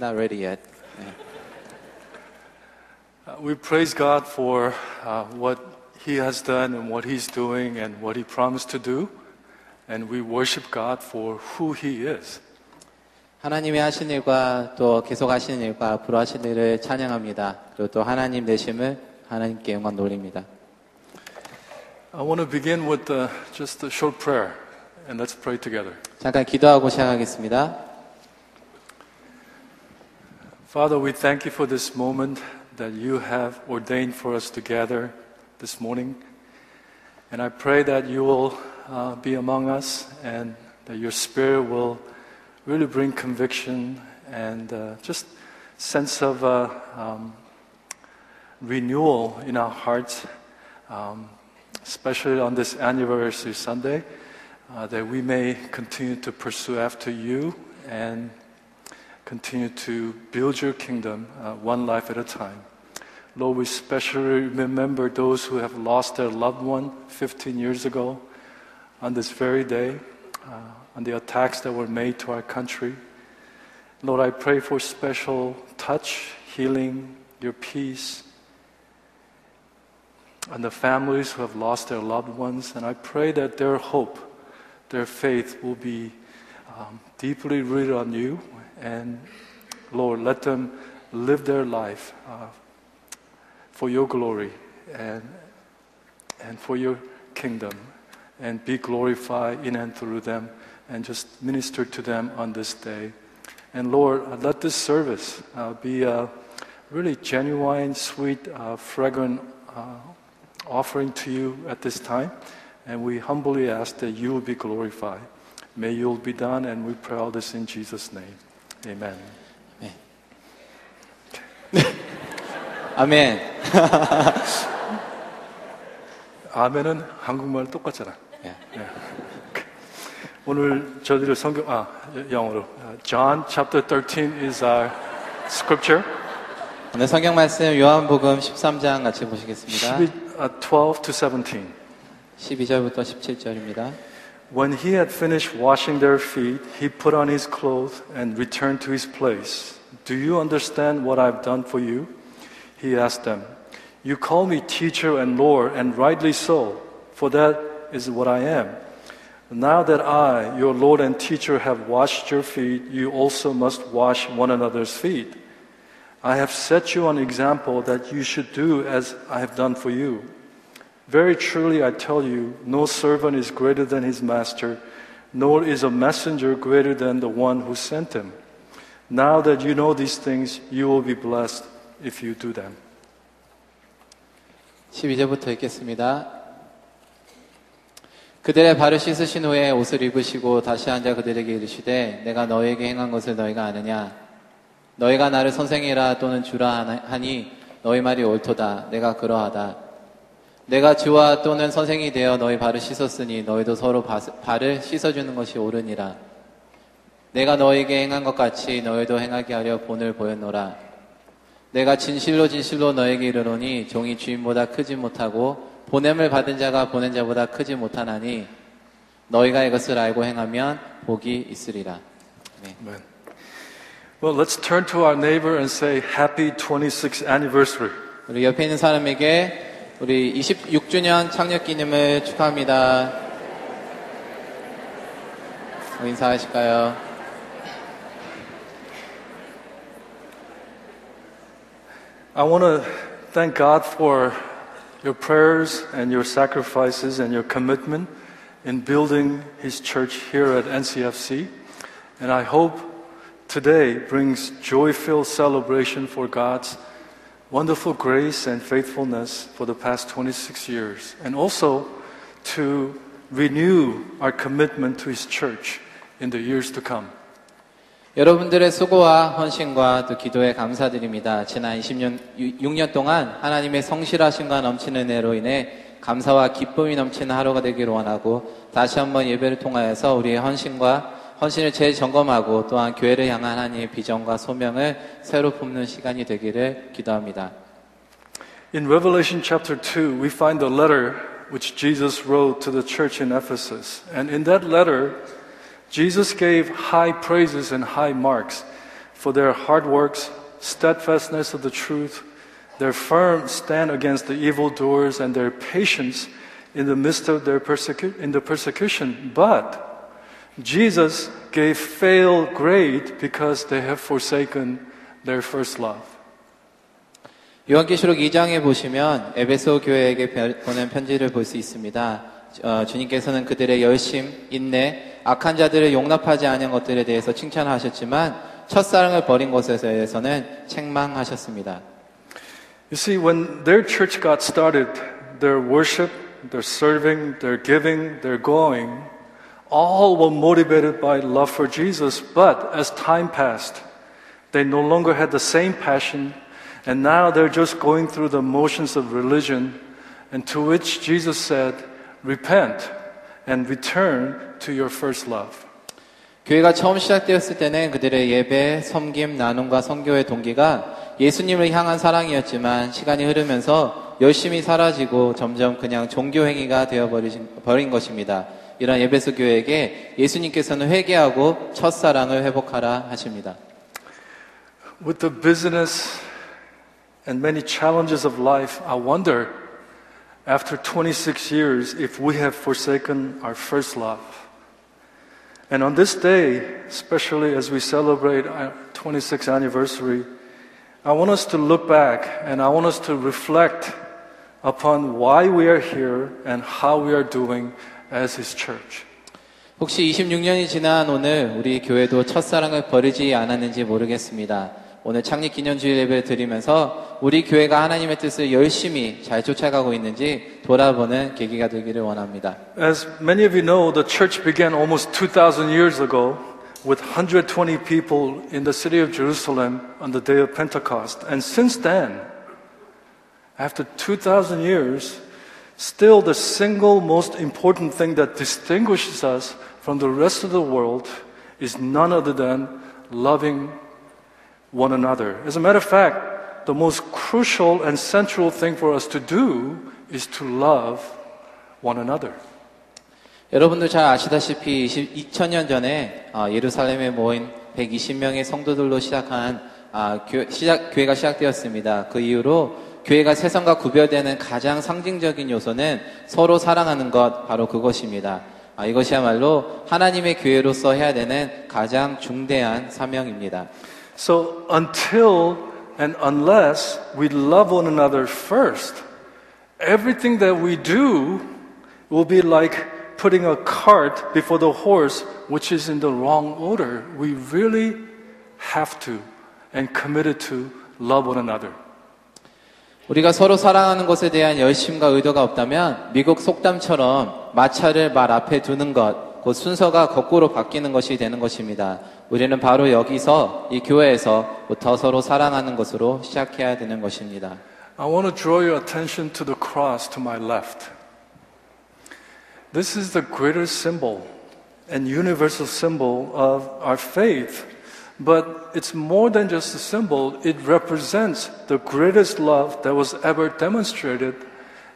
Not ready yet. Uh, we praise God for uh, what He has done and what He's doing and what He promised to do. And we worship God for who He is. 하나님이 하신 일과 또 계속 하시는 일과 앞으로 하실 일을 찬양합니다. 그리고 또 하나님 되심을 하나님께 영광 돌립니다. I want to begin with uh, just a short prayer. And let's pray together. 잠깐 기도하고 시작하겠습니다. Father, we thank you for this moment that you have ordained for us to gather this morning. And I pray that you will uh, be among us and that your spirit will really bring conviction and uh, just sense of uh, um, renewal in our hearts, um, especially on this anniversary Sunday, uh, that we may continue to pursue after you and continue to build your kingdom uh, one life at a time. Lord, we especially remember those who have lost their loved one 15 years ago on this very day, uh, on the attacks that were made to our country. Lord, I pray for special touch, healing, your peace, and the families who have lost their loved ones. And I pray that their hope, their faith will be um, deeply rooted on you. And Lord, let them live their life uh, for your glory and, and for your kingdom and be glorified in and through them and just minister to them on this day. And Lord, uh, let this service uh, be a really genuine, sweet, uh, fragrant uh, offering to you at this time. And we humbly ask that you will be glorified. May you will be done, and we pray all this in Jesus' name. Amen. 아멘. 아멘은 한국말 똑같잖아. 예. 오늘 저희들 성경 아 영어로 아, John chapter 13 is our scripture. 오늘 성경 말씀 요한복음 13장 같이 보시겠습니다. 12, uh, 12 to 17. 12절부터 17절입니다. When he had finished washing their feet, he put on his clothes and returned to his place. Do you understand what I've done for you? He asked them. You call me teacher and Lord, and rightly so, for that is what I am. Now that I, your Lord and teacher, have washed your feet, you also must wash one another's feet. I have set you an example that you should do as I have done for you. Very truly I tell you, no servant is greater than his master, nor is a messenger greater than the one who sent him. Now that you know these things, you will be blessed if you do them. 12절부터 읽겠습니다. 그들의 발을 씻으신 후에 옷을 입으시고 다시 앉아 그들에게 이르시되 내가 너에게 행한 것을 너희가 아느냐 너희가 나를 선생이라 또는 주라 하니 너희 말이 옳도다 내가 그러하다 내가 주와 또는 선생이 되어 너희 발을 씻었으니 너희도 서로 발을 씻어주는 것이 옳으니라 내가 너에게 행한 것 같이 너희도 행하게 하려 본을 보였노라 내가 진실로 진실로 너에게 이르노니 종이 주인보다 크지 못하고 보냄을 받은 자가 보낸 자보다 크지 못하나니 너희가 이것을 알고 행하면 복이 있으리라. 네. Well, let's turn to our neighbor and say happy 26th anniversary. 우리 옆에 있는 사람에게 우리 26주년 창립 기념을 축하합니다. 인사하실까요? I want to thank God for your prayers and your sacrifices and your commitment in building His church here at NCFC. And I hope today brings joy filled celebration for God's Wonderful grace and faithfulness for the past 26 years. And also to renew our commitment to His church in the years to come. 여러분들의 수고와 헌신과 또 기도에 감사드립니다. 지난 20년, 6년 동안 하나님의 성실하심과 넘치는 은혜로 인해 감사와 기쁨이 넘치는 하루가 되기를 원하고 다시 한번 예배를 통하여서 우리의 헌신과 헌신을 재점검하고 또한 교회를 향한 하나님의 비전과 소명을 새로 품는 시간이 되기를 기도합니다. In Revelation chapter 2, we find the letter which Jesus wrote to the church in Ephesus. And in that letter, Jesus gave high praises and high marks for their hard works, steadfastness of the truth, their firm stand against the evildoers, and their patience in the midst of their persecu- in the persecution. But Jesus gave fail grade because they have forsaken their first love. 요한계시록 2장에 보시면 에베소 교회에게 별- 보낸 편지를 볼 수 있습니다. 어, 주님께서는 그들의 열심, 인내, 악한 자들을 용납하지 않은 것들에 대해서 칭찬하셨지만 첫사랑을 버린 것에 대해서는 책망하셨습니다. You see, when their church got started, their worship, their serving, their giving, their going, all were motivated by love for Jesus. But as time passed, they no longer had the same passion, and now they're just going through the motions of religion, and to which Jesus said, Repent and return to your first love. 교회가 처음 시작되었을 때는 그들의 예배, 섬김, 나눔과 선교의 동기가 예수님을 향한 사랑이었지만 시간이 흐르면서 열심히 사라지고 점점 그냥 종교 행위가 되어버린 것입니다. 이런 에베소 교회에게 예수님께서는 회개하고 첫사랑을 회복하라 하십니다. With the business and many challenges of life, I wonder after 26 years if we have forsaken our first love. And on this day, especially as we celebrate our 26th anniversary, I want us to look back and I want us to reflect upon why we are here and how we are doing as His church. 혹시 26년이 지난 오늘 우리 교회도 첫사랑을 버리지 않았는지 모르겠습니다. 오늘 창립 기념주일 예배를 드리면서 우리 교회가 하나님의 뜻을 열심히 잘 쫓아가고 있는지 돌아보는 계기가 되기를 원합니다. As many of you know, the church began almost 2,000 years ago with 120 people in the city of Jerusalem on the day of Pentecost. And since then, after 2,000 years, still the single most important thing that distinguishes us from the rest of the world is none other than loving one another. As a matter of fact, the most crucial and central thing for us to do is to love one another. 여러분도 잘 아시다시피 2000년 전에 어, 예루살렘에 모인 120명의 성도들로 시작한 아, 교, 시작, 교회가 시작되었습니다. 그 이후로 교회가 세상과 구별되는 가장 상징적인 요소는 서로 사랑하는 것 바로 그것입니다. 아, 이것이야말로 하나님의 교회로서 해야 되는 가장 중대한 사명입니다. So until and unless we love one another first, everything that we do will be like putting a cart before the horse, which is in the wrong order. We really have to and committed to love one another. 우리가 서로 사랑하는 것에 대한 열심과 의도가 없다면 미국 속담처럼 마차를 말 앞에 두는 것, 그 순서가 거꾸로 바뀌는 것이 되는 것입니다. 우리는 바로 여기서 이 교회에서부터 서로 사랑하는 것으로 시작해야 되는 것입니다. I want to draw your attention to the cross to my left. This is the greatest symbol and universal symbol of our faith. But it's more than just a symbol, it represents the greatest love that was ever demonstrated.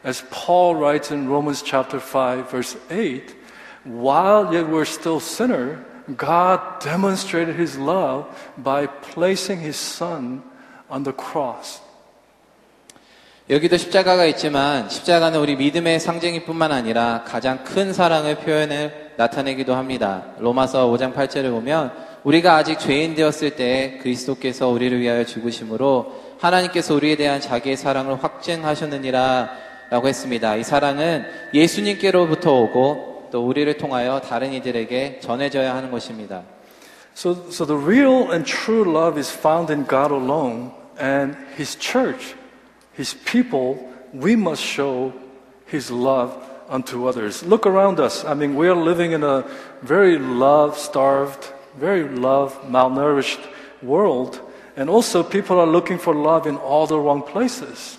As Paul writes in Romans chapter 5, verse 8, while yet we're still sinner, God demonstrated his love by placing his son on the cross. 여기도 십자가가 있지만 십자가는 우리 믿음의 상징일 뿐만 아니라 가장 큰 사랑의 표현을 나타내기도 합니다. 로마서 5장 8절을 보면 우리가 아직 죄인 되었을 때 그리스도께서 우리를 위하여 죽으심으로 하나님께서 우리에 대한 자기의 사랑을 확증하셨느니라 라고 했습니다. 이 사랑은 예수님께로부터 오고 또 우리를 통하여 다른 이들에게 전해져야 하는 것입니다. So, so the real and true love is found in God alone and His church, His people. We must show His love unto others. Look around us. I mean, we are living in a very love starved, very love malnourished world. And also, people are looking for love in all the wrong places.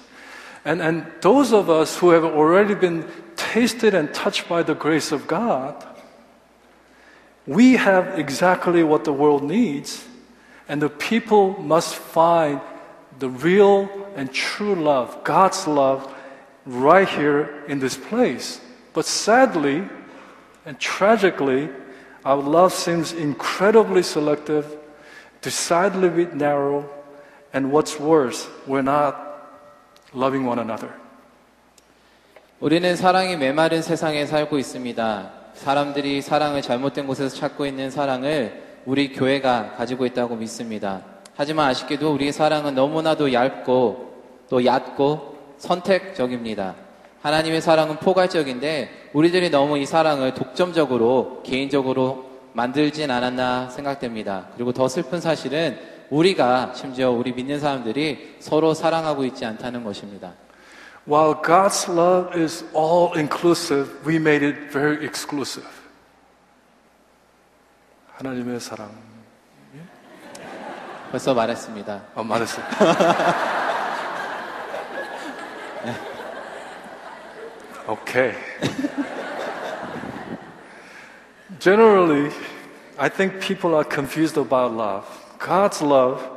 And, and those of us who have already been tasted and touched by the grace of God, we have exactly what the world needs, and the people must find the real and true love, God's love, right here in this place. But sadly and tragically, our love seems incredibly selective decidedly narrow, and what's worse, we're not loving one another. 우리는 사랑이 메마른 세상에 살고 있습니다. 사람들이 사랑을 잘못된 곳에서 찾고 있는 사랑을 우리 교회가 가지고 있다고 믿습니다. 하지만 아쉽게도 우리의 사랑은 너무나도 얇고 또 얕고 선택적입니다. 하나님의 사랑은 포괄적인데 우리들이 너무 이 사랑을 독점적으로 개인적으로 만들진 않았나 생각됩니다. 그리고 더 슬픈 사실은 우리가 심지어 우리 믿는 사람들이 서로 사랑하고 있지 않다는 것입니다. While God's love is all inclusive, we made it very exclusive. 하나님의 사랑. 벌써 말했습니다. 어, 말했어요. okay. Generally, I think people are confused about love. God's love,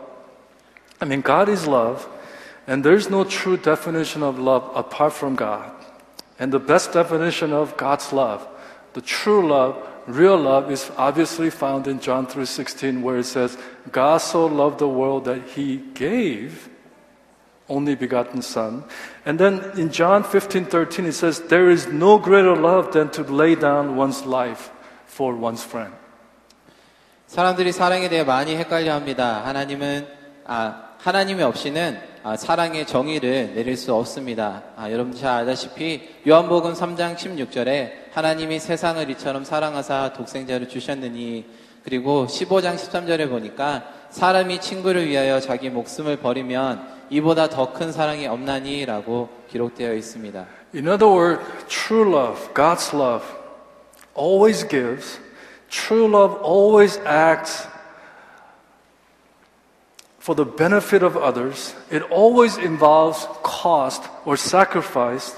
I mean, God is love, and there's no true definition of love apart from God. And the best definition of God's love, the true love, real love, is obviously found in John 3:16, where it says, "God so loved the world that He gave only begotten Son." And then in John 15:13, it says, "There is no greater love than to lay down one's life for one's friend." 사람들이 사랑에 대해 많이 헷갈려 합니다. 하나님은, 아, 하나님이 없이는 아, 사랑의 정의를 내릴 수 없습니다. 아, 여러분 잘 알다시피 요한복음 3장 16절에 하나님이 세상을 이처럼 사랑하사 독생자를 주셨느니 그리고 15장 13절에 보니까 사람이 친구를 위하여 자기 목숨을 버리면 이보다 더 큰 사랑이 없나니라고 기록되어 있습니다. In other words, true love, God's love, always gives. True love always acts for the benefit of others. It always involves cost or sacrifice.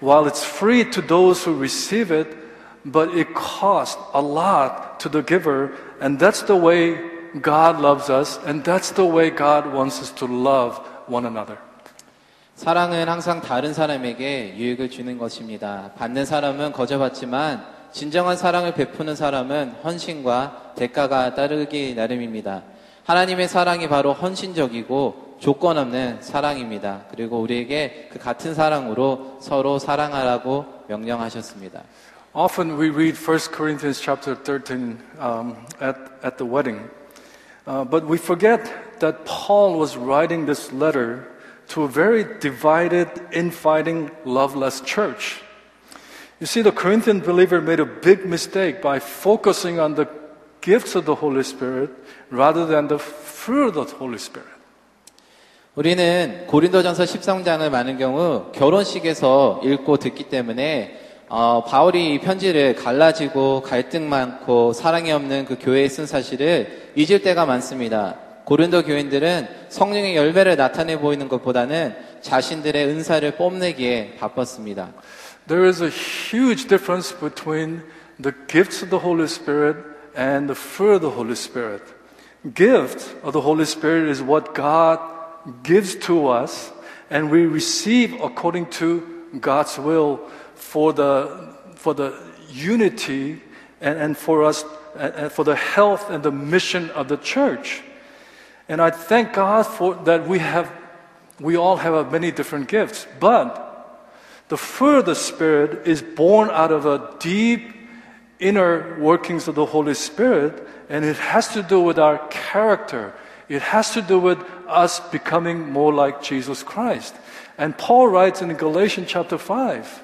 While it's free to those who receive it, but it costs a lot to the giver. And that's the way God loves us, and that's the way God wants us to love one another. 사랑은 항상 다른 사람에게 유익을 주는 것입니다. 받는 사람은 거저 받지만 진정한 사랑을 베푸는 사람은 헌신과 대가가 따르기 나름입니다. 하나님의 사랑이 바로 헌신적이고 조건 없는 사랑입니다. 그리고 우리에게 그 같은 사랑으로 서로 사랑하라고 명령하셨습니다. Often we read 1 Corinthians chapter 13 um, at, at the wedding, uh, but we forget that Paul was writing this letter to a very divided, infighting, loveless church. You see, the Corinthian believer made a big mistake by focusing on the gifts of the Holy Spirit rather than the fruit of the Holy Spirit. 우리는 고린도전서 13장을 많은 경우 결혼식에서 읽고 듣기 때문에 어, 바울이 이 편지를 갈라지고 갈등 많고 사랑이 없는 그 교회에 쓴 사실을 잊을 때가 많습니다. 고린도 교인들은 성령의 열매를 나타내 보이는 것보다는 자신들의 은사를 뽐내기에 바빴습니다. There is a huge difference between the gifts of the Holy Spirit and the fruit of the Holy Spirit. Gift of the Holy Spirit is what God gives to us, and we receive according to God's will for the, for the unity and, and for us, and for the health and the mission of the church. And I thank God for that we have, we all have many different gifts, but the fruit of the Spirit is born out of a deep inner workings of the Holy Spirit, and it has to do with our character. It has to do with us becoming more like Jesus Christ. And Paul writes in Galatians chapter 5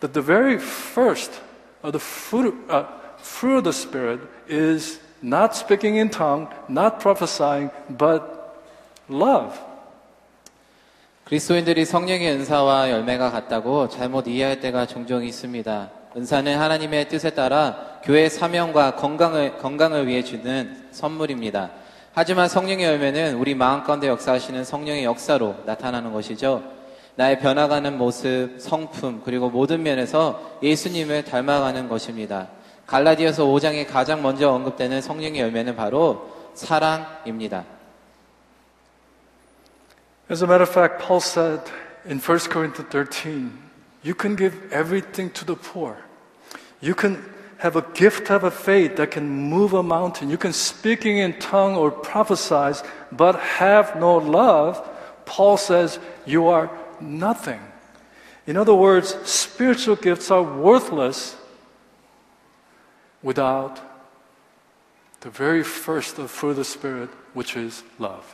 that the very first of the fruit, uh, fruit of the Spirit is not speaking in tongue, not prophesying, but love. 그리스도인들이 성령의 은사와 열매가 같다고 잘못 이해할 때가 종종 있습니다. 은사는 하나님의 뜻에 따라 교회의 사명과 건강을, 건강을 위해 주는 선물입니다. 하지만 성령의 열매는 우리 마음 가운데 역사하시는 성령의 역사로 나타나는 것이죠. 나의 변화가는 모습, 성품, 그리고 모든 면에서 예수님을 닮아가는 것입니다. 갈라디아서 5장에 가장 먼저 언급되는 성령의 열매는 바로 사랑입니다. As a matter of fact, Paul said in 1 Corinthians 13, you can give everything to the poor. You can have a gift of a faith that can move a mountain. You can speaking in tongue or prophesize, but have no love. Paul says you are nothing. In other words, spiritual gifts are worthless without the very first of fruit of the Spirit, which is love.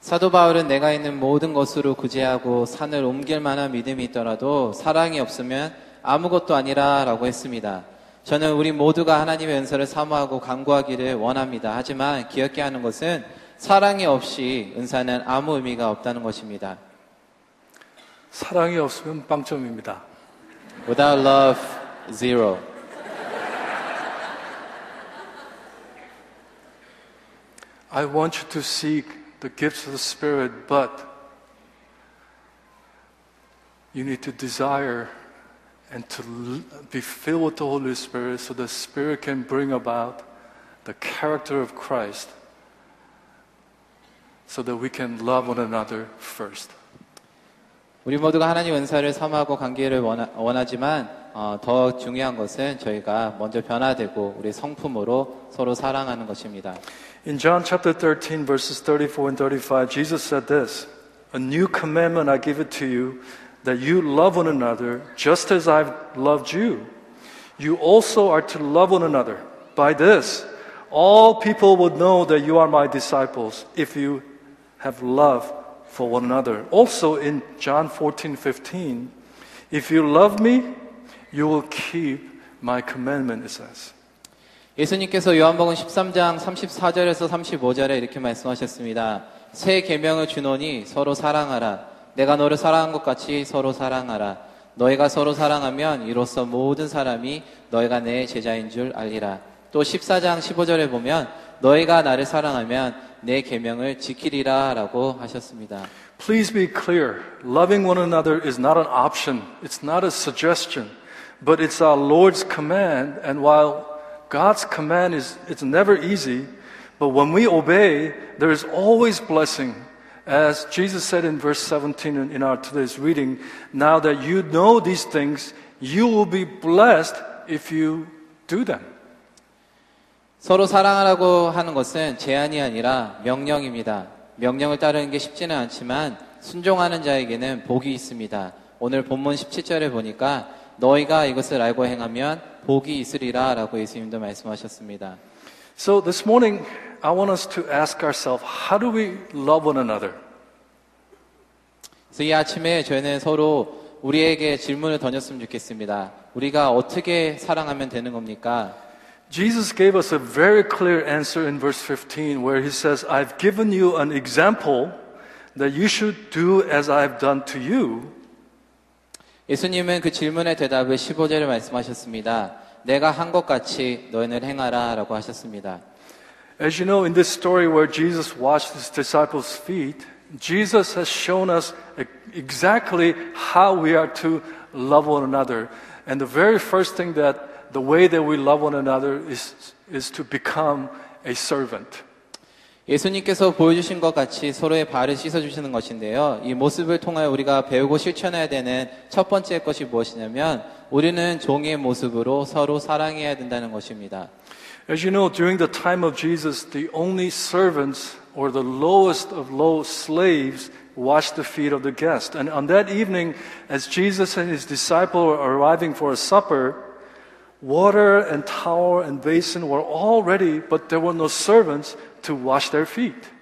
사도 바울은 내가 있는 모든 것으로 구제하고 산을 옮길 만한 믿음이 있더라도 사랑이 없으면 아무것도 아니라라고 했습니다. 저는 우리 모두가 하나님의 은사를 사모하고 간구하기를 원합니다. 하지만 기억해야 하는 것은 사랑이 없이 은사는 아무 의미가 없다는 것입니다. 사랑이 없으면 빵점입니다. Without love, zero. I want you to seek the gifts of the Spirit, but you need to desire and to l- be filled with the Holy Spirit so the Spirit can bring about the character of Christ so that we can love one another first. 우리 모두가 하나님 은사를 사모하고 관계를 원하, 원하지만 어, 더 중요한 것은 저희가 먼저 변화되고 우리 성품으로 서로 사랑하는 것입니다. In John chapter 13, verses 34 and 35, Jesus said this A new commandment I give it to you, that you love one another just as I've loved you. You also are to love one another. By this, all people would know that you are my disciples if you have love for one another. Also in John 14, 15, if you love me, you will keep my commandment, it says. 예수님께서 요한복음 13장 34절에서 35절에 이렇게 말씀하셨습니다. 새 계명을 주노니 서로 사랑하라. 내가 너를 사랑한 것 같이 서로 사랑하라. 너희가 서로 사랑하면 이로써 모든 사람이 너희가 내 제자인 줄 알리라. 또 14장 15절에 보면 너희가 나를 사랑하면 내 계명을 지키리라라고 하셨습니다. Please be clear. Loving one another is not an option. It's not a suggestion, but it's our Lord's command. And while God's command is, it's never easy, but when we obey, there is always blessing. As Jesus said in verse 17 in- in our today's reading, now that you know these things, you will be blessed if you do them. 서로 사랑하라고 하는 것은 제한이 아니라 명령입니다. 명령을 따르는 게 쉽지는 않지만 순종하는 자에게는 복이 있습니다. 오늘 본문 17절에 보니까 너희가 이것을 알고 행하면 복이 있으리라 라고 예수님도 말씀하셨습니다. So this morning, I want us to ask ourselves, how do we love one another? 그래서 이 아침에 저희는 서로 우리에게 질문을 던졌으면 좋겠습니다. 우리가 어떻게 사랑하면 되는 겁니까? Jesus gave us a very clear answer in verse 15 where he says, I've given you an example that you should do as I've done to you. 예수님은 그 질문의 대답을 15절에 말씀하셨습니다. 내가 한 것 같이 너희는 행하라 라고 하셨습니다. As you know, in this story where Jesus washed his disciples' feet, Jesus has shown us e- exactly how we are to love one another. And the very first thing that the way that we love one another is, is to become a servant. 예수님께서 보여주신 것 같이 서로의 발을 씻어주시는 것인데요. 이 모습을 통하여 우리가 배우고 실천해야 되는 첫 번째 것이 무엇이냐면 우리는 종의 모습으로 서로 사랑해야 된다는 것입니다. As you know, during the time of Jesus, the only servants or the lowest of low slaves washed the feet of the guests. And on that evening, as Jesus and his disciple were arriving for a supper, water and towel and basin were all ready, but there were no servants to wash their feet.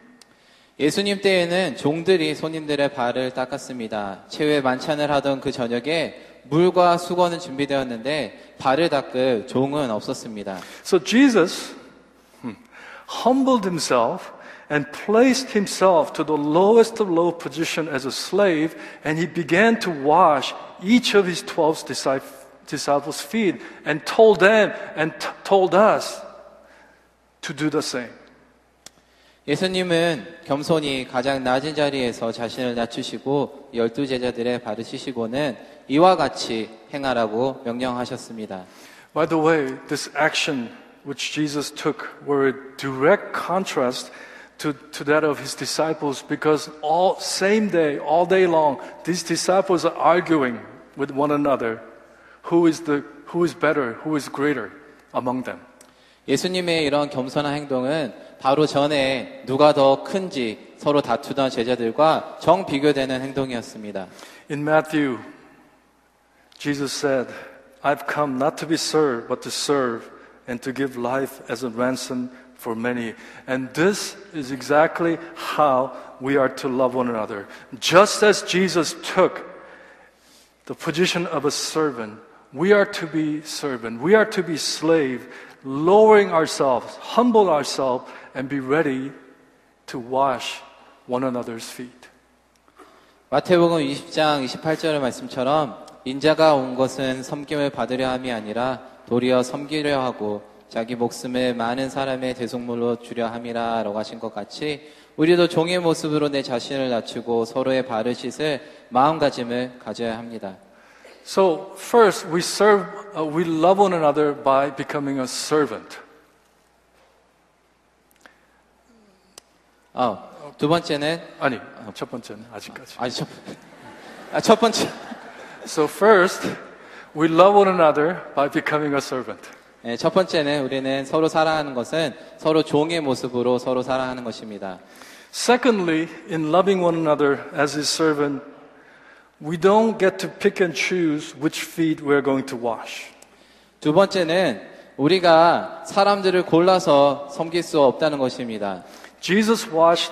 예수님 때에는 종들이 손님들의 발을 닦았습니다. 최후의 만찬을 하던 그 저녁에 물과 수건은 준비되었는데 발을 닦을 종은 없었습니다. So Jesus hmm, humbled himself and placed himself to the lowest of low position as a slave, and he began to wash each of his 12 discip- disciples' feet and told them and t- told us to do the same. 예수님은 겸손히 가장 낮은 자리에서 자신을 낮추시고 열두 제자들의 발을 씻으시고는 이와 같이 행하라고 명령하셨습니다. By the way, this action which Jesus took were a direct contrast to, to that of his disciples because all same day, all day long, these disciples are arguing with one another who is the who is better, who is greater. among them. 예수님의 이런 겸손한 행동은 바로 전에 누가 더 큰지 서로 다투던 제자들과 정 비교되는 행동이었습니다. In Matthew, Jesus said, I've come not to be served, but to serve and to give life as a ransom for many. And this is exactly how we are to love one another. Just as Jesus took the position of a servant, we are to be servant. We are to be slave, lowering ourselves, humble ourselves, and be ready to wash one another's feet. 마태복음 20장 28절의 말씀처럼 인자가 온 것은 섬김을 받으려 함이 아니라 도리어 섬기려 하고 자기 목숨을 많은 사람의 대속물로 주려 함이라라고 하신 것 같이 우리도 종의 모습으로 내 자신을 낮추고 서로의 발을 씻을 마음가짐을 가져야 합니다. So first, we serve, uh, we love one another by becoming a servant. 아, 두 번째는 아니, 첫 번째는 아직까지. 아, 첫, 아, 첫 번째. So first, we love one another by becoming a servant. 네, 첫 번째는 우리는 서로 사랑하는 것은 서로 종의 모습으로 서로 사랑하는 것입니다. Secondly, in loving one another as his servant, we don't get to pick and choose which feet we're going to wash. 두 번째는 우리가 사람들을 골라서 섬길 수 없다는 것입니다. Jesus washed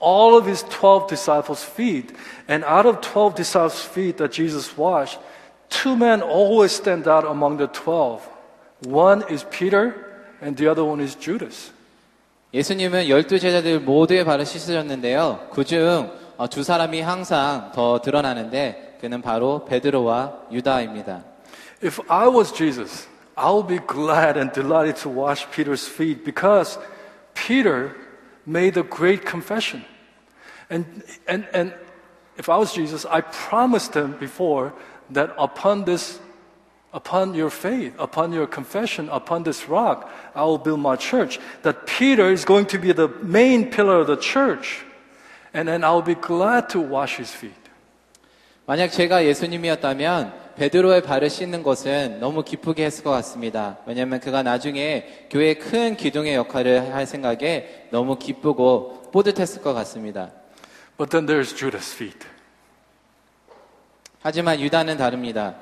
all of his 12 disciples' feet, and out of 12 disciples' feet that Jesus washed, two men always stand out among the 12. One is Peter, and the other one is Judas. 예수님은 열두 제자들 모두의 발을 씻으셨는데요. 그중 어, 두 사람이 항상 더 드러나는데 그는 바로 베드로와 유다입니다. If I was Jesus, I would be glad and delighted to wash Peter's feet because Peter made a great confession. And, and, and if I was Jesus, I promised him before that upon this, upon your faith, upon your confession, upon this rock, I will build my church. That Peter is going to be the main pillar of the church. And then I'll be glad to wash his feet. 만약 제가 예수님이었다면 베드로의 발을 씻는 것은 너무 기쁘게 했을 것 같습니다. 왜냐하면 그가 나중에 교회의 큰 기둥의 역할을 할 생각에 너무 기쁘고 뿌듯했을 것 같습니다. But then there's Judas' feet. 하지만 유다는 다릅니다.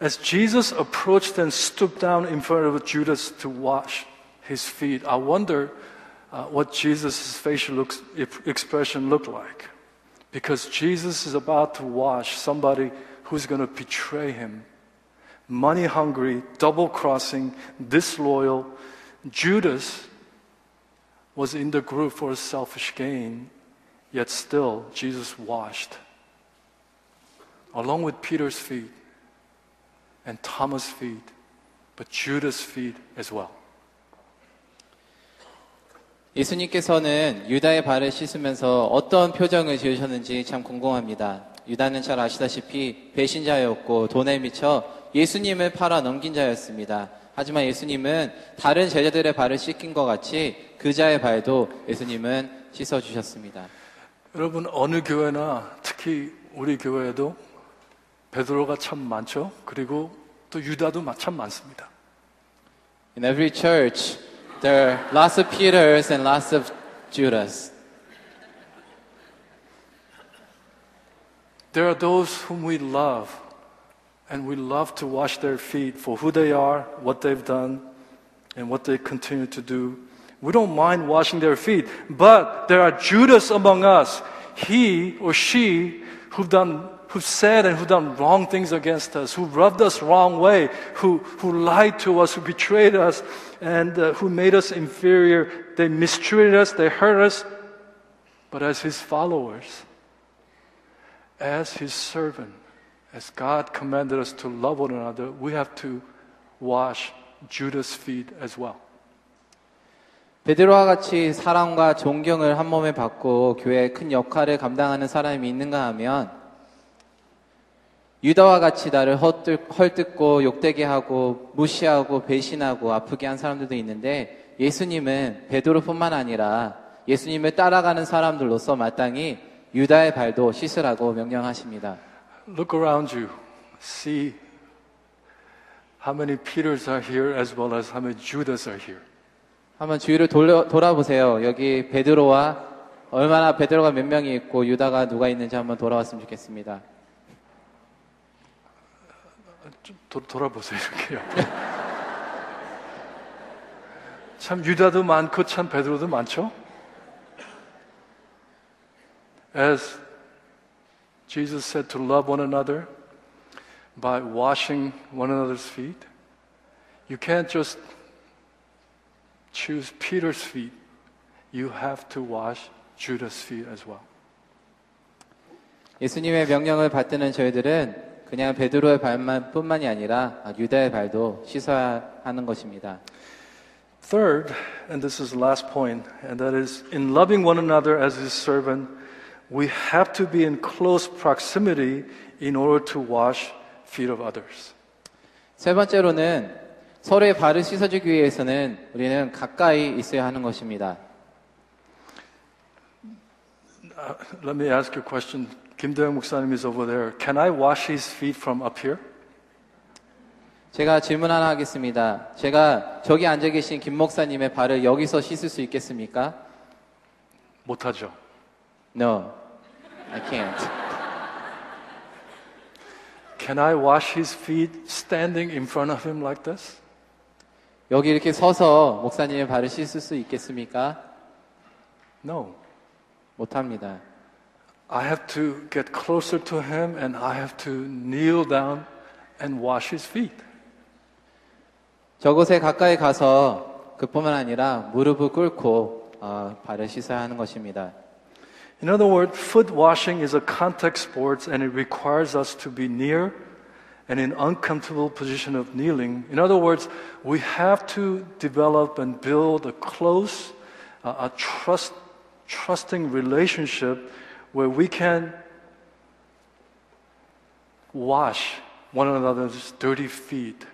As Jesus approached and stooped down in front of Judas to wash his feet, I wonder uh, what Jesus' facial looks, expression looked like. Because Jesus is about to wash somebody who's going to betray him. Money hungry, double crossing, disloyal. Judas was in the group for selfish gain, yet still Jesus washed. Along with Peter's feet and Thomas' feet, but Judas' feet as well. 예수님께서는 유다의 발을 씻으면서 어떤 표정을 지으셨는지 참 궁금합니다. 유다는 잘 아시다시피 배신자였고 돈에 미쳐 예수님을 팔아 넘긴 자였습니다. 하지만 예수님은 다른 제자들의 발을 씻긴 것 같이 그 자의 발도 예수님은 씻어 주셨습니다. 여러분 어느 교회나 특히 우리 교회에도 베드로가 참 많죠. 그리고 또 유다도 참 많습니다. In every church, there are lots of Peters and lots of Judas. There are those whom we love, and we love to wash their feet for who they are, what they've done, and what they continue to do. We don't mind washing their feet, but there are Judas among us, he or she who've done who've said and who've done wrong things against us, who rubbed us wrong way, who, who lied to us, who betrayed us, and uh, who made us inferior. They mistreated us, they hurt us. But as his followers, as his servant, as God commanded us to love one another, we have to wash Judas' feet as well. 베드로와 같이 사랑과 존경을 한 몸에 받고 교회의 큰 역할을 감당하는 사람이 있는가 하면 유다와 같이 나를 헐뜯고 욕되게 하고 무시하고 배신하고 아프게 한 사람들도 있는데 예수님은 베드로뿐만 아니라 예수님을 따라가는 사람들로서 마땅히 유다의 발도 씻으라고 명령하십니다. Look around you. See How many Peters are here as well as how many Judas are here? 한번 주위를 돌려, 돌아보세요. 여기 베드로와 얼마나 베드로가 몇 명이 있고 유다가 누가 있는지 한번 돌아왔으면 좋겠습니다. 좀 도, 돌아보세요 이렇게요. 참 유다도 많고 참 베드로도 많죠. As Jesus said to love one another by washing one another's feet, you can't just choose Peter's feet. You have to wash Judas' feet as well. 예수님의 명령을 받드는 저희들은 그냥 베드로의 발만 뿐만이 아니라 유다의 발도 씻어야 하는 것입니다. Third, and this is the last point, and that is in loving one another as his servant, we have to be in close proximity in order to wash feet of others. 세 번째로는 서로의 발을 씻어주기 위해서는 우리는 가까이 있어야 하는 것입니다. Uh, let me ask you a question. 김대영 목사님 is over there. Can I wash his feet from up here? 제가 질문 하나 하겠습니다. 제가 저기 앉아 계신 김 목사님의 발을 여기서 씻을 수 있겠습니까? 못하죠. No, I can't. Can I wash his feet standing in front of him like this? 여기 이렇게 서서 목사님의 발을 씻을 수 있겠습니까? No. 못합니다. I have to get closer to him and I have to kneel down and wash his feet. 저곳에 가까이 가서 그뿐만 아니라 무릎을 꿇고 어, 발을 씻어야 하는 것입니다. In other words, foot washing is a contact sport and it requires us to be near and in uncomfortable position of kneeling. In other words, we have to develop and build a close, uh, a trust, trusting relationship where we can wash one another's dirty feet.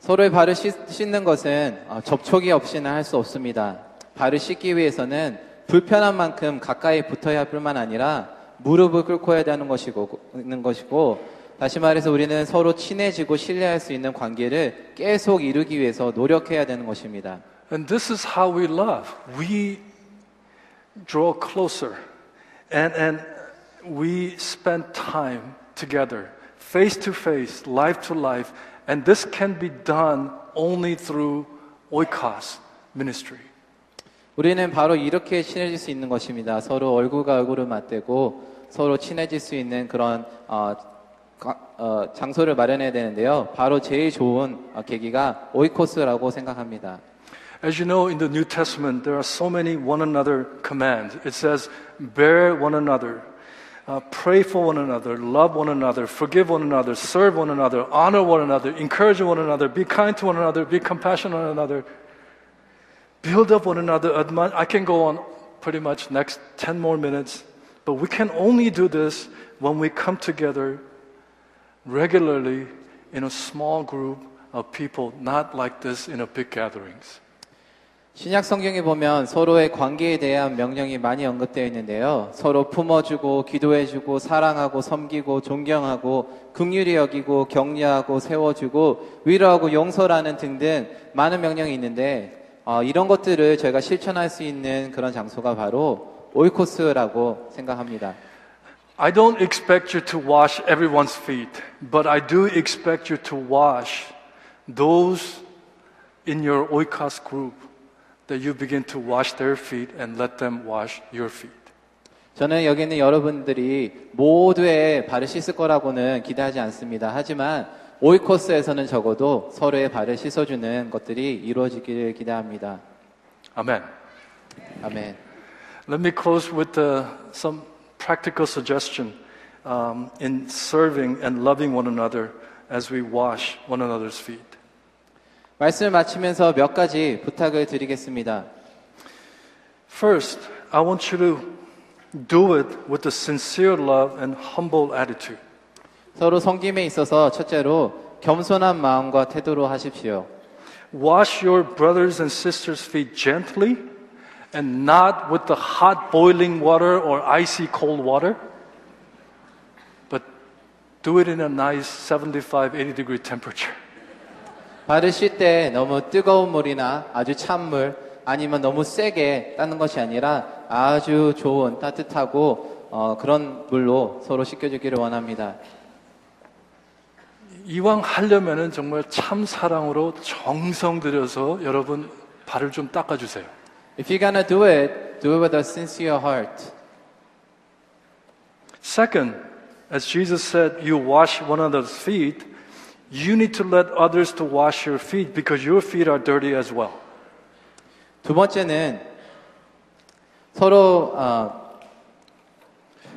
서로의 발을 씻, 씻는 것은 어, 접촉이 없이는 할 수 없습니다. 발을 씻기 위해서는 불편한 만큼 가까이 붙어야 할 뿐만 아니라 무릎을 꿇고 해야 되는 것이고, 있는 것이고 다시 말해서 우리는 서로 친해지고 신뢰할 수 있는 관계를 계속 이루기 위해서 노력해야 되는 것입니다. And this is how we love. We draw closer and, and we spend time together, face to face, life to life. And this can be done only through oikos ministry. 우리는 바로 이렇게 친해질 수 있는 것입니다. 서로 얼굴과 얼굴을 맞대고 서로 친해질 수 있는 그런 어, 가- 어, 장소를 마련해야 되는데요. 바로 제일 좋은 어, 계기가 오이코스라고 생각합니다. As you know, in the New Testament, there are so many one another commands. It says, bear one another, uh, pray for one another, love one another, forgive one another, serve one another, honor one another, encourage one another, be kind to one another, be compassionate on one another, build up one another. I can go on pretty much next 10 more minutes, but we can only do this when we come together regularly in a small group of people, not like this in a big gatherings. 신약 성경에 보면 서로의 관계에 대한 명령이 많이 언급되어 있는데요. 서로 품어주고 기도해주고 사랑하고 섬기고 존경하고 긍휼히 여기고 격려하고 세워주고 위로하고 용서라는 등등 많은 명령이 있는데 어, 이런 것들을 저희가 실천할 수 있는 그런 장소가 바로 오이코스라고 생각합니다. I don't expect you to wash everyone's feet, but I do expect you to wash those in your oikos group that you begin to wash their feet and let them wash your feet. 저는 여기 있는 여러분들이 모두의 발을 씻을 거라고는 기대하지 않습니다. 하지만 오이코스에서는 적어도 서로의 발을 씻어주는 것들이 이루어지기를 기대합니다. Amen. 아멘. Let me close with uh, some practical suggestion um, in serving and loving one another as we wash one another's feet. 말씀을 마치면서 몇 가지 부탁을 드리겠습니다. First, I want you to do it with a sincere love and humble attitude. 서로 섬김에 있어서 첫째로 겸손한 마음과 태도로 하십시오. Wash your brothers and sisters' feet gently and not with the hot boiling water or icy cold water, but do it in a nice 75, 80 degree temperature. 발을 씻을 때 너무 뜨거운 물이나 아주 찬 물, 아니면 너무 세게 따는 것이 아니라 아주 좋은 따뜻하고 어, 그런 물로 서로 씻겨주기를 원합니다. 이왕 하려면은 정말 참 사랑으로 정성 들여서 여러분 발을 좀 닦아 주세요. If you're gonna do it, do it with a sincere heart. Second, as Jesus said, you wash one another's feet. You need to let others to wash your feet because your feet are dirty as well. 두 번째는 서로 어,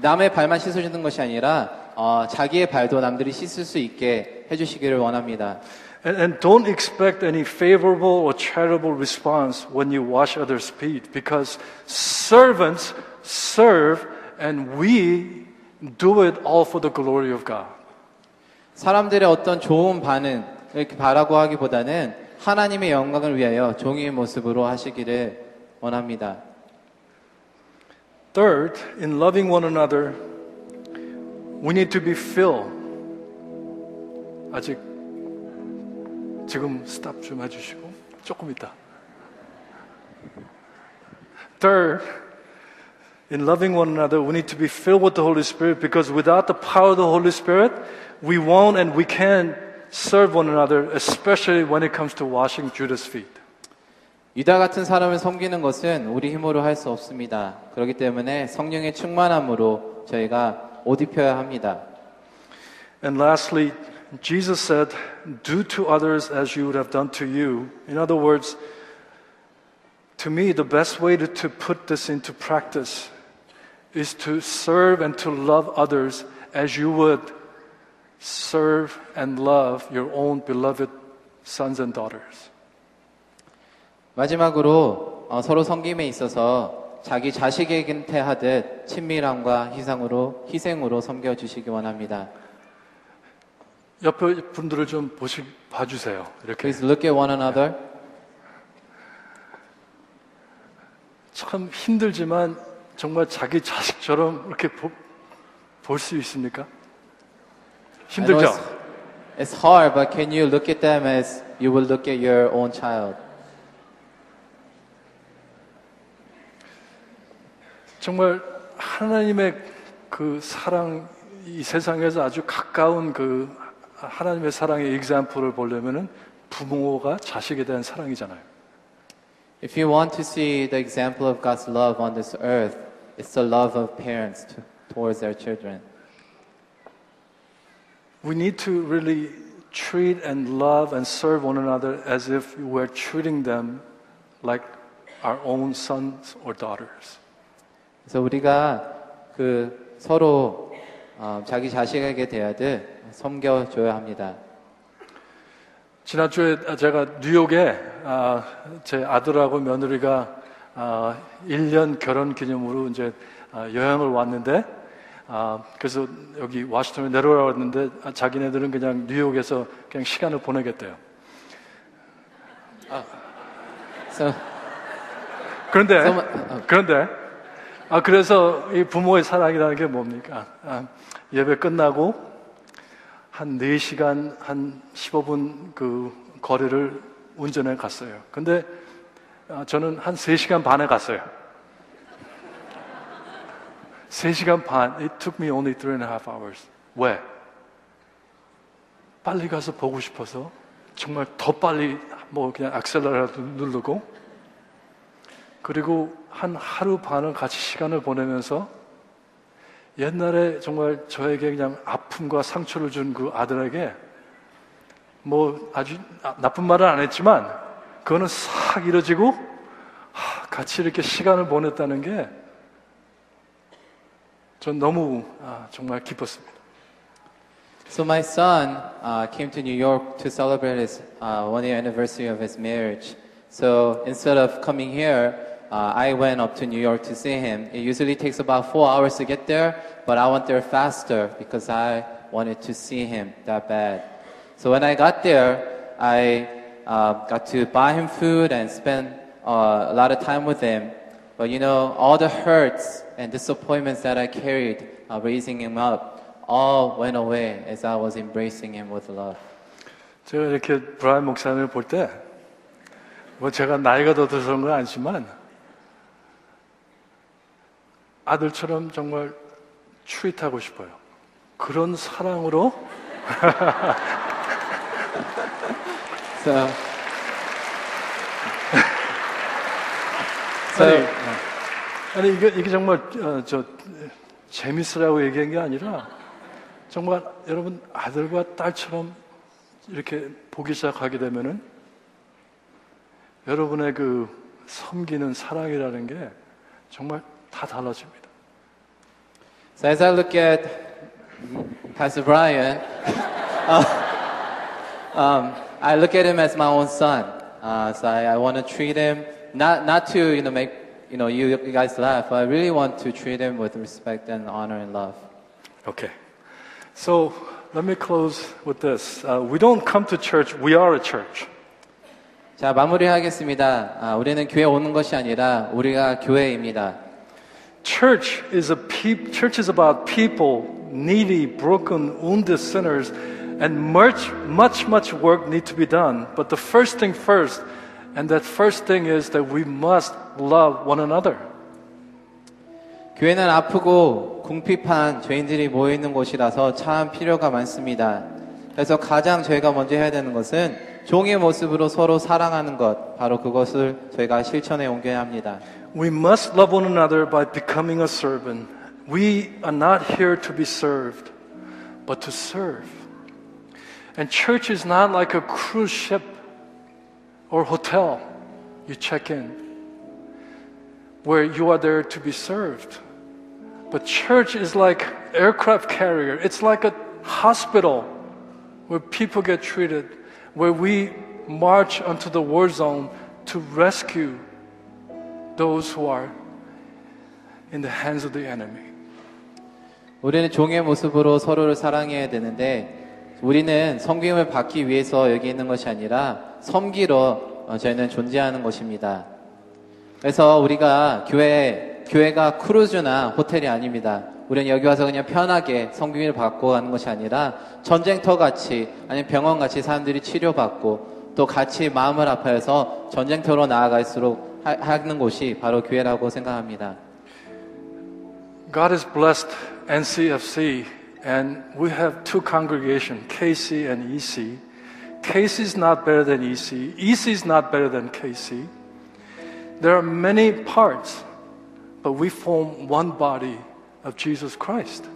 남의 발만 씻어주는 것이 아니라 어, 자기의 발도 남들이 씻을 수 있게 해주시기를 원합니다. And, and don't expect any favorable or charitable response when you wash others' feet because servants serve and we do it all for the glory of God. 사람들의 어떤 좋은 반응 이렇게 바라고 하기보다는 하나님의 영광을 위하여 종이의 모습으로 하시기를 원합니다. Third, in loving one another, we need to be filled. 아직 지금 스탑 좀 해주시고 조금 있다. Third, in loving one another, we need to be filled with the Holy Spirit because without the power of the Holy Spirit, we won't and we can't serve one another, especially when it comes to washing Judas' feet. 유다 같은 사람을 섬기는 것은 우리 힘으로 할 수 없습니다. 그렇기 때문에 성령의 충만함으로 저희가 옷 입혀야 합니다. And lastly, Jesus said, Do to others as you would have done to you. In other words, to me, the best way to, to put this into practice is to serve and to love others as you would serve and love your own beloved sons and daughters. 마지막으로 어, 서로 섬김에 있어서 자기 자식에게 하듯 친밀함과 희생으로 희생으로 섬겨 주시기 원합니다. 옆에 분들을 좀 보시, 봐주세요. 이렇게. Please look at one another. 참 힘들지만 정말 자기 자식처럼 이렇게 볼 수 있습니까? 힘들죠? It's, it's hard, but can you look at them as you will look at your own child? 정말 하나님의 그 사랑, 이 세상에서 아주 가까운 그 하나님의 사랑의 example을 보려면은 부모가 자식에 대한 사랑이잖아요. If you want to see the example of God's love on this earth, it's the love of parents to, towards their children. We need to really treat and love and serve one another as if we're treating them like our own sons or daughters. 그래서 우리가 그 서로 어, 자기 자식에게 대하듯 섬겨줘야 합니다. 지난주에 제가 뉴욕에 아, 제 아들하고 며느리가 아, 1년 결혼 기념으로 이제 아, 여행을 왔는데 아, 그래서 여기 와시턴에 내려오라고 했는데 아, 자기네들은 그냥 뉴욕에서 그냥 시간을 보내겠대요. 그런데 그런데 아 그래서 이 부모의 사랑이라는 게 뭡니까? 아, 예배 끝나고 한 4시간 한 15분 그 거리를 운전해 갔어요. 근데 아, 저는 한 3시간 반에 갔어요. 3시간 반. It took me only three and a half hours. 왜? 빨리 가서 보고 싶어서 정말 더 빨리 뭐 그냥 악셀러라도 누르고 그리고 한 하루 반을 같이 시간을 보내면서 옛날에 정말 저에게 그냥 아픔과 상처를 준 그 아들에게 뭐 아주 나- 나쁜 말은 안 했지만 그거는 싹 이뤄지고 하, 같이 이렇게 시간을 보냈다는 게 전 너무 아, 정말 기뻤습니다. so my son uh, came to New York to celebrate his uh, one year anniversary of his marriage. So instead of coming here, uh, I went up to New York to see him. It usually takes about four hours to get there, but I went there faster because I wanted to see him that bad. So when I got there, I uh, got to buy him food and spend uh, a lot of time with him. But you know, all the hurts and disappointments that I carried uh, raising him up, all went away as I was embracing him with love. 제가 이렇게 브라이언 목사님을 볼 때, 뭐 제가 나이가 더 들어서 그런 건 아니지만, 아들처럼 정말 추이하고 싶어요. 그런 사랑으로? So, 아니, 아니 이게, 이게 정말 어, 저 재밌으라고 얘기한 게 아니라 정말 여러분 아들과 딸처럼 이렇게 보기 시작하게 되면은 여러분의 그 섬기는 사랑이라는 게 정말 다 달라집니다. So as I look at Pastor Brian, uh, um, I look at him as my own son. Uh, so I, I want to treat him not not to you know make you know you, you guys laugh, but I really want to treat him with respect and honor and love. Okay. So let me close with this. Uh, we don't come to church, we are a church. 자 마무리하겠습니다. 아, 우리는 교회 오는 것이 아니라 우리가 교회입니다. Church is a peop- church is about people, needy, broken, wounded sinners, and much, much, much work need to be done. But the first thing first, and that first thing is that we must love one another. 교회는 아프고 궁핍한 죄인들이 모여 있는 곳이라서 참 필요가 많습니다. 그래서 가장 저희가 먼저 해야 되는 것은 종의 모습으로 서로 사랑하는 것, 바로 그것을 저희가 실천에 옮겨야 합니다. We must love one another by becoming a servant. We are not here to be served, but to serve. And church is not like a cruise ship or hotel. You check in, where you are there to be served. But church is like aircraft carrier. It's like a hospital where people get treated, where we march onto the war zone to rescue those who are in the hands of the enemy. 우리는 종의 모습으로 서로를 사랑해야 되는데 우리는 섬김을 받기 위해서 여기 있는 것이 아니라 섬기러 어, 저희는 존재하는 것입니다. 그래서 우리가 교회 교회가 크루즈나 호텔이 아닙니다. 우리는 여기 와서 그냥 편하게 섬김을 받고 가는 것이 아니라 전쟁터 같이 아니면 병원 같이 사람들이 치료받고 또 같이 마음을 아파해서 전쟁터로 나아갈수록 하는 곳이 바로 교회라고 생각합니다. God has blessed NCFC and we have two congregations, KC and EC. KC is not better than EC. EC is not better than KC. There are many parts, but we form one body of Jesus Christ.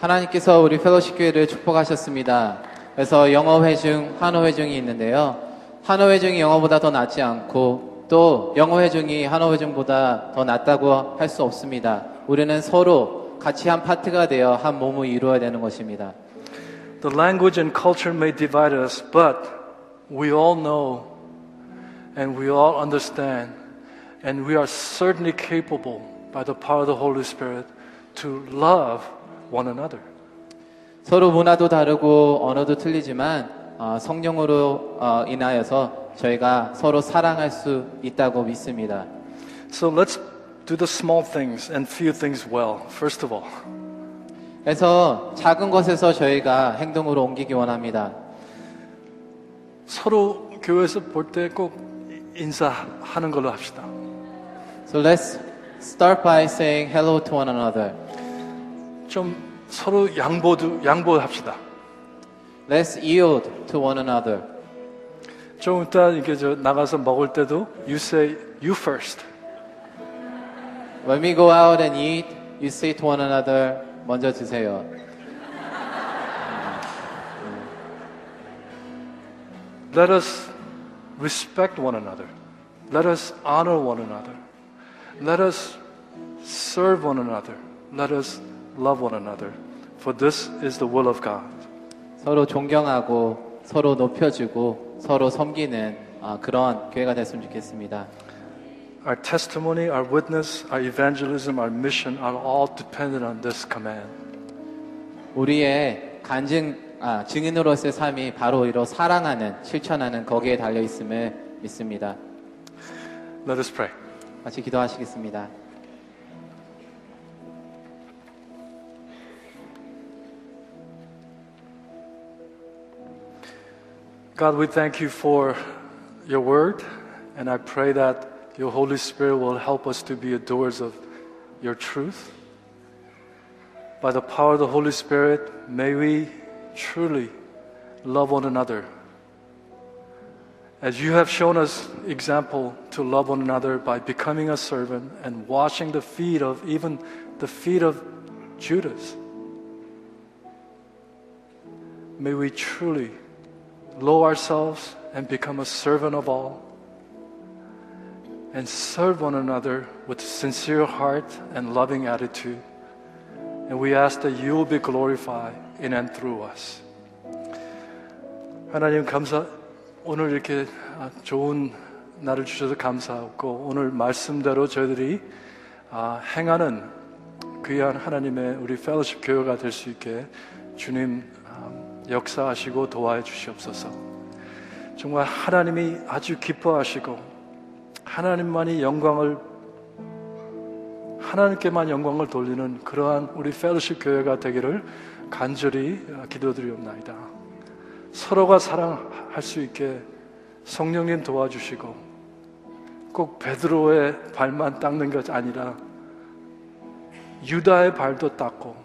하나님께서 우리 펠로십 교회를 축복하셨습니다. 그래서 영어 회중, 한어 회중이 있는데요. 한어 회중이 영어보다 더 낫지 않고 또 영어 회중이 한어 회중보다 더 낫다고 할 수 없습니다. 우리는 서로 같이 한 파트가 되어 한 몸을 이루어야 되는 것입니다. The language and culture may divide us, but we all know and we all understand, and we are certainly capable by the power of the Holy Spirit to love one another. 서로 문화도 다르고 언어도 틀리지만 어, 성령으로 어, 인하여서 저희가 서로 사랑할 수 있다고 믿습니다. So let's do the small things and few things well, first of all. 그래서 작은 것에서 저희가 행동으로 옮기기 원합니다. 서로 교회에서 볼 때 꼭 인사하는 걸로 합시다. So let's start by saying hello to one another. 좀 서로 양보도, 양보합시다. Let's yield to one another. 좀 이따 이렇게 저 나가서 먹을 때도 you say you first. When we go out and eat, you say to one another, 먼저 드세요. Let us respect one another. Let us honor one another. Let us serve one another. Let us love one another. For this is the will of God. 서로 존경하고 서로 높여주고 서로 섬기는 아, 그런 교회가 됐으면 좋겠습니다. Our testimony, our witness, our evangelism, our mission are all dependent on this command. 우리의 간증 아, 증인으로서의 삶이 바로 이로 사랑하는 실천하는 거기에 달려 있음을 믿습니다. Let us pray. 같이 기도하시겠습니다. God, we thank you for your word, and I pray that your Holy Spirit will help us to be adorers of your truth. By the power of the Holy Spirit, may we truly love one another. As you have shown us example to love one another by becoming a servant and washing the feet of even the feet of Judas. May we truly lower ourselves and become a servant of all and serve one another with sincere heart and loving attitude. And we ask that you will be glorified in and through us. 하나님 감사 오늘 이렇게 아, 좋은 날을 주셔서 감사하고 오늘 말씀대로 저희들이 아, 행하는 귀한 하나님의 우리 펠로십 교회가 될 수 있게 주님 아, 역사하시고 도와해 주시옵소서. 정말 하나님이 아주 기뻐하시고 하나님만이 영광을 하나님께만 영광을 돌리는 그러한 우리 펠로십 교회가 되기를 간절히 기도드리옵나이다. 서로가 사랑할 수 있게 성령님 도와주시고 꼭 베드로의 발만 닦는 것 아니라 유다의 발도 닦고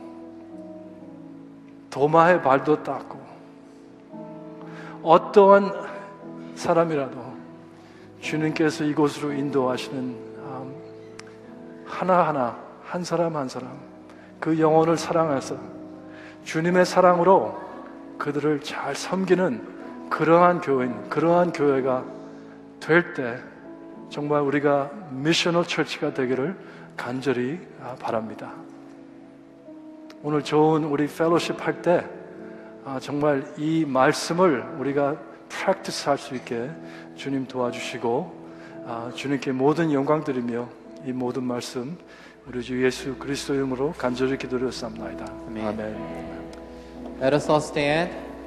도마의 발도 닦고 어떠한 사람이라도 주님께서 이곳으로 인도하시는 음, 하나하나 한 사람 한 사람 그 영혼을 사랑해서 주님의 사랑으로 그들을 잘 섬기는 그러한 교회인 그러한 교회가 될 때 정말 우리가 미셔널 철치가 되기를 간절히 아, 바랍니다. 오늘 좋은 우리 펠로십 할때 아, 정말 이 말씀을 우리가 프랙티스 할 수 있게 주님 도와주시고 아, 주님께 모든 영광 드리며 이 모든 말씀 우리 주 예수 그리스도 이름으로 간절히 기도를 쌉나이다. 아멘. 아멘. Let us all stand.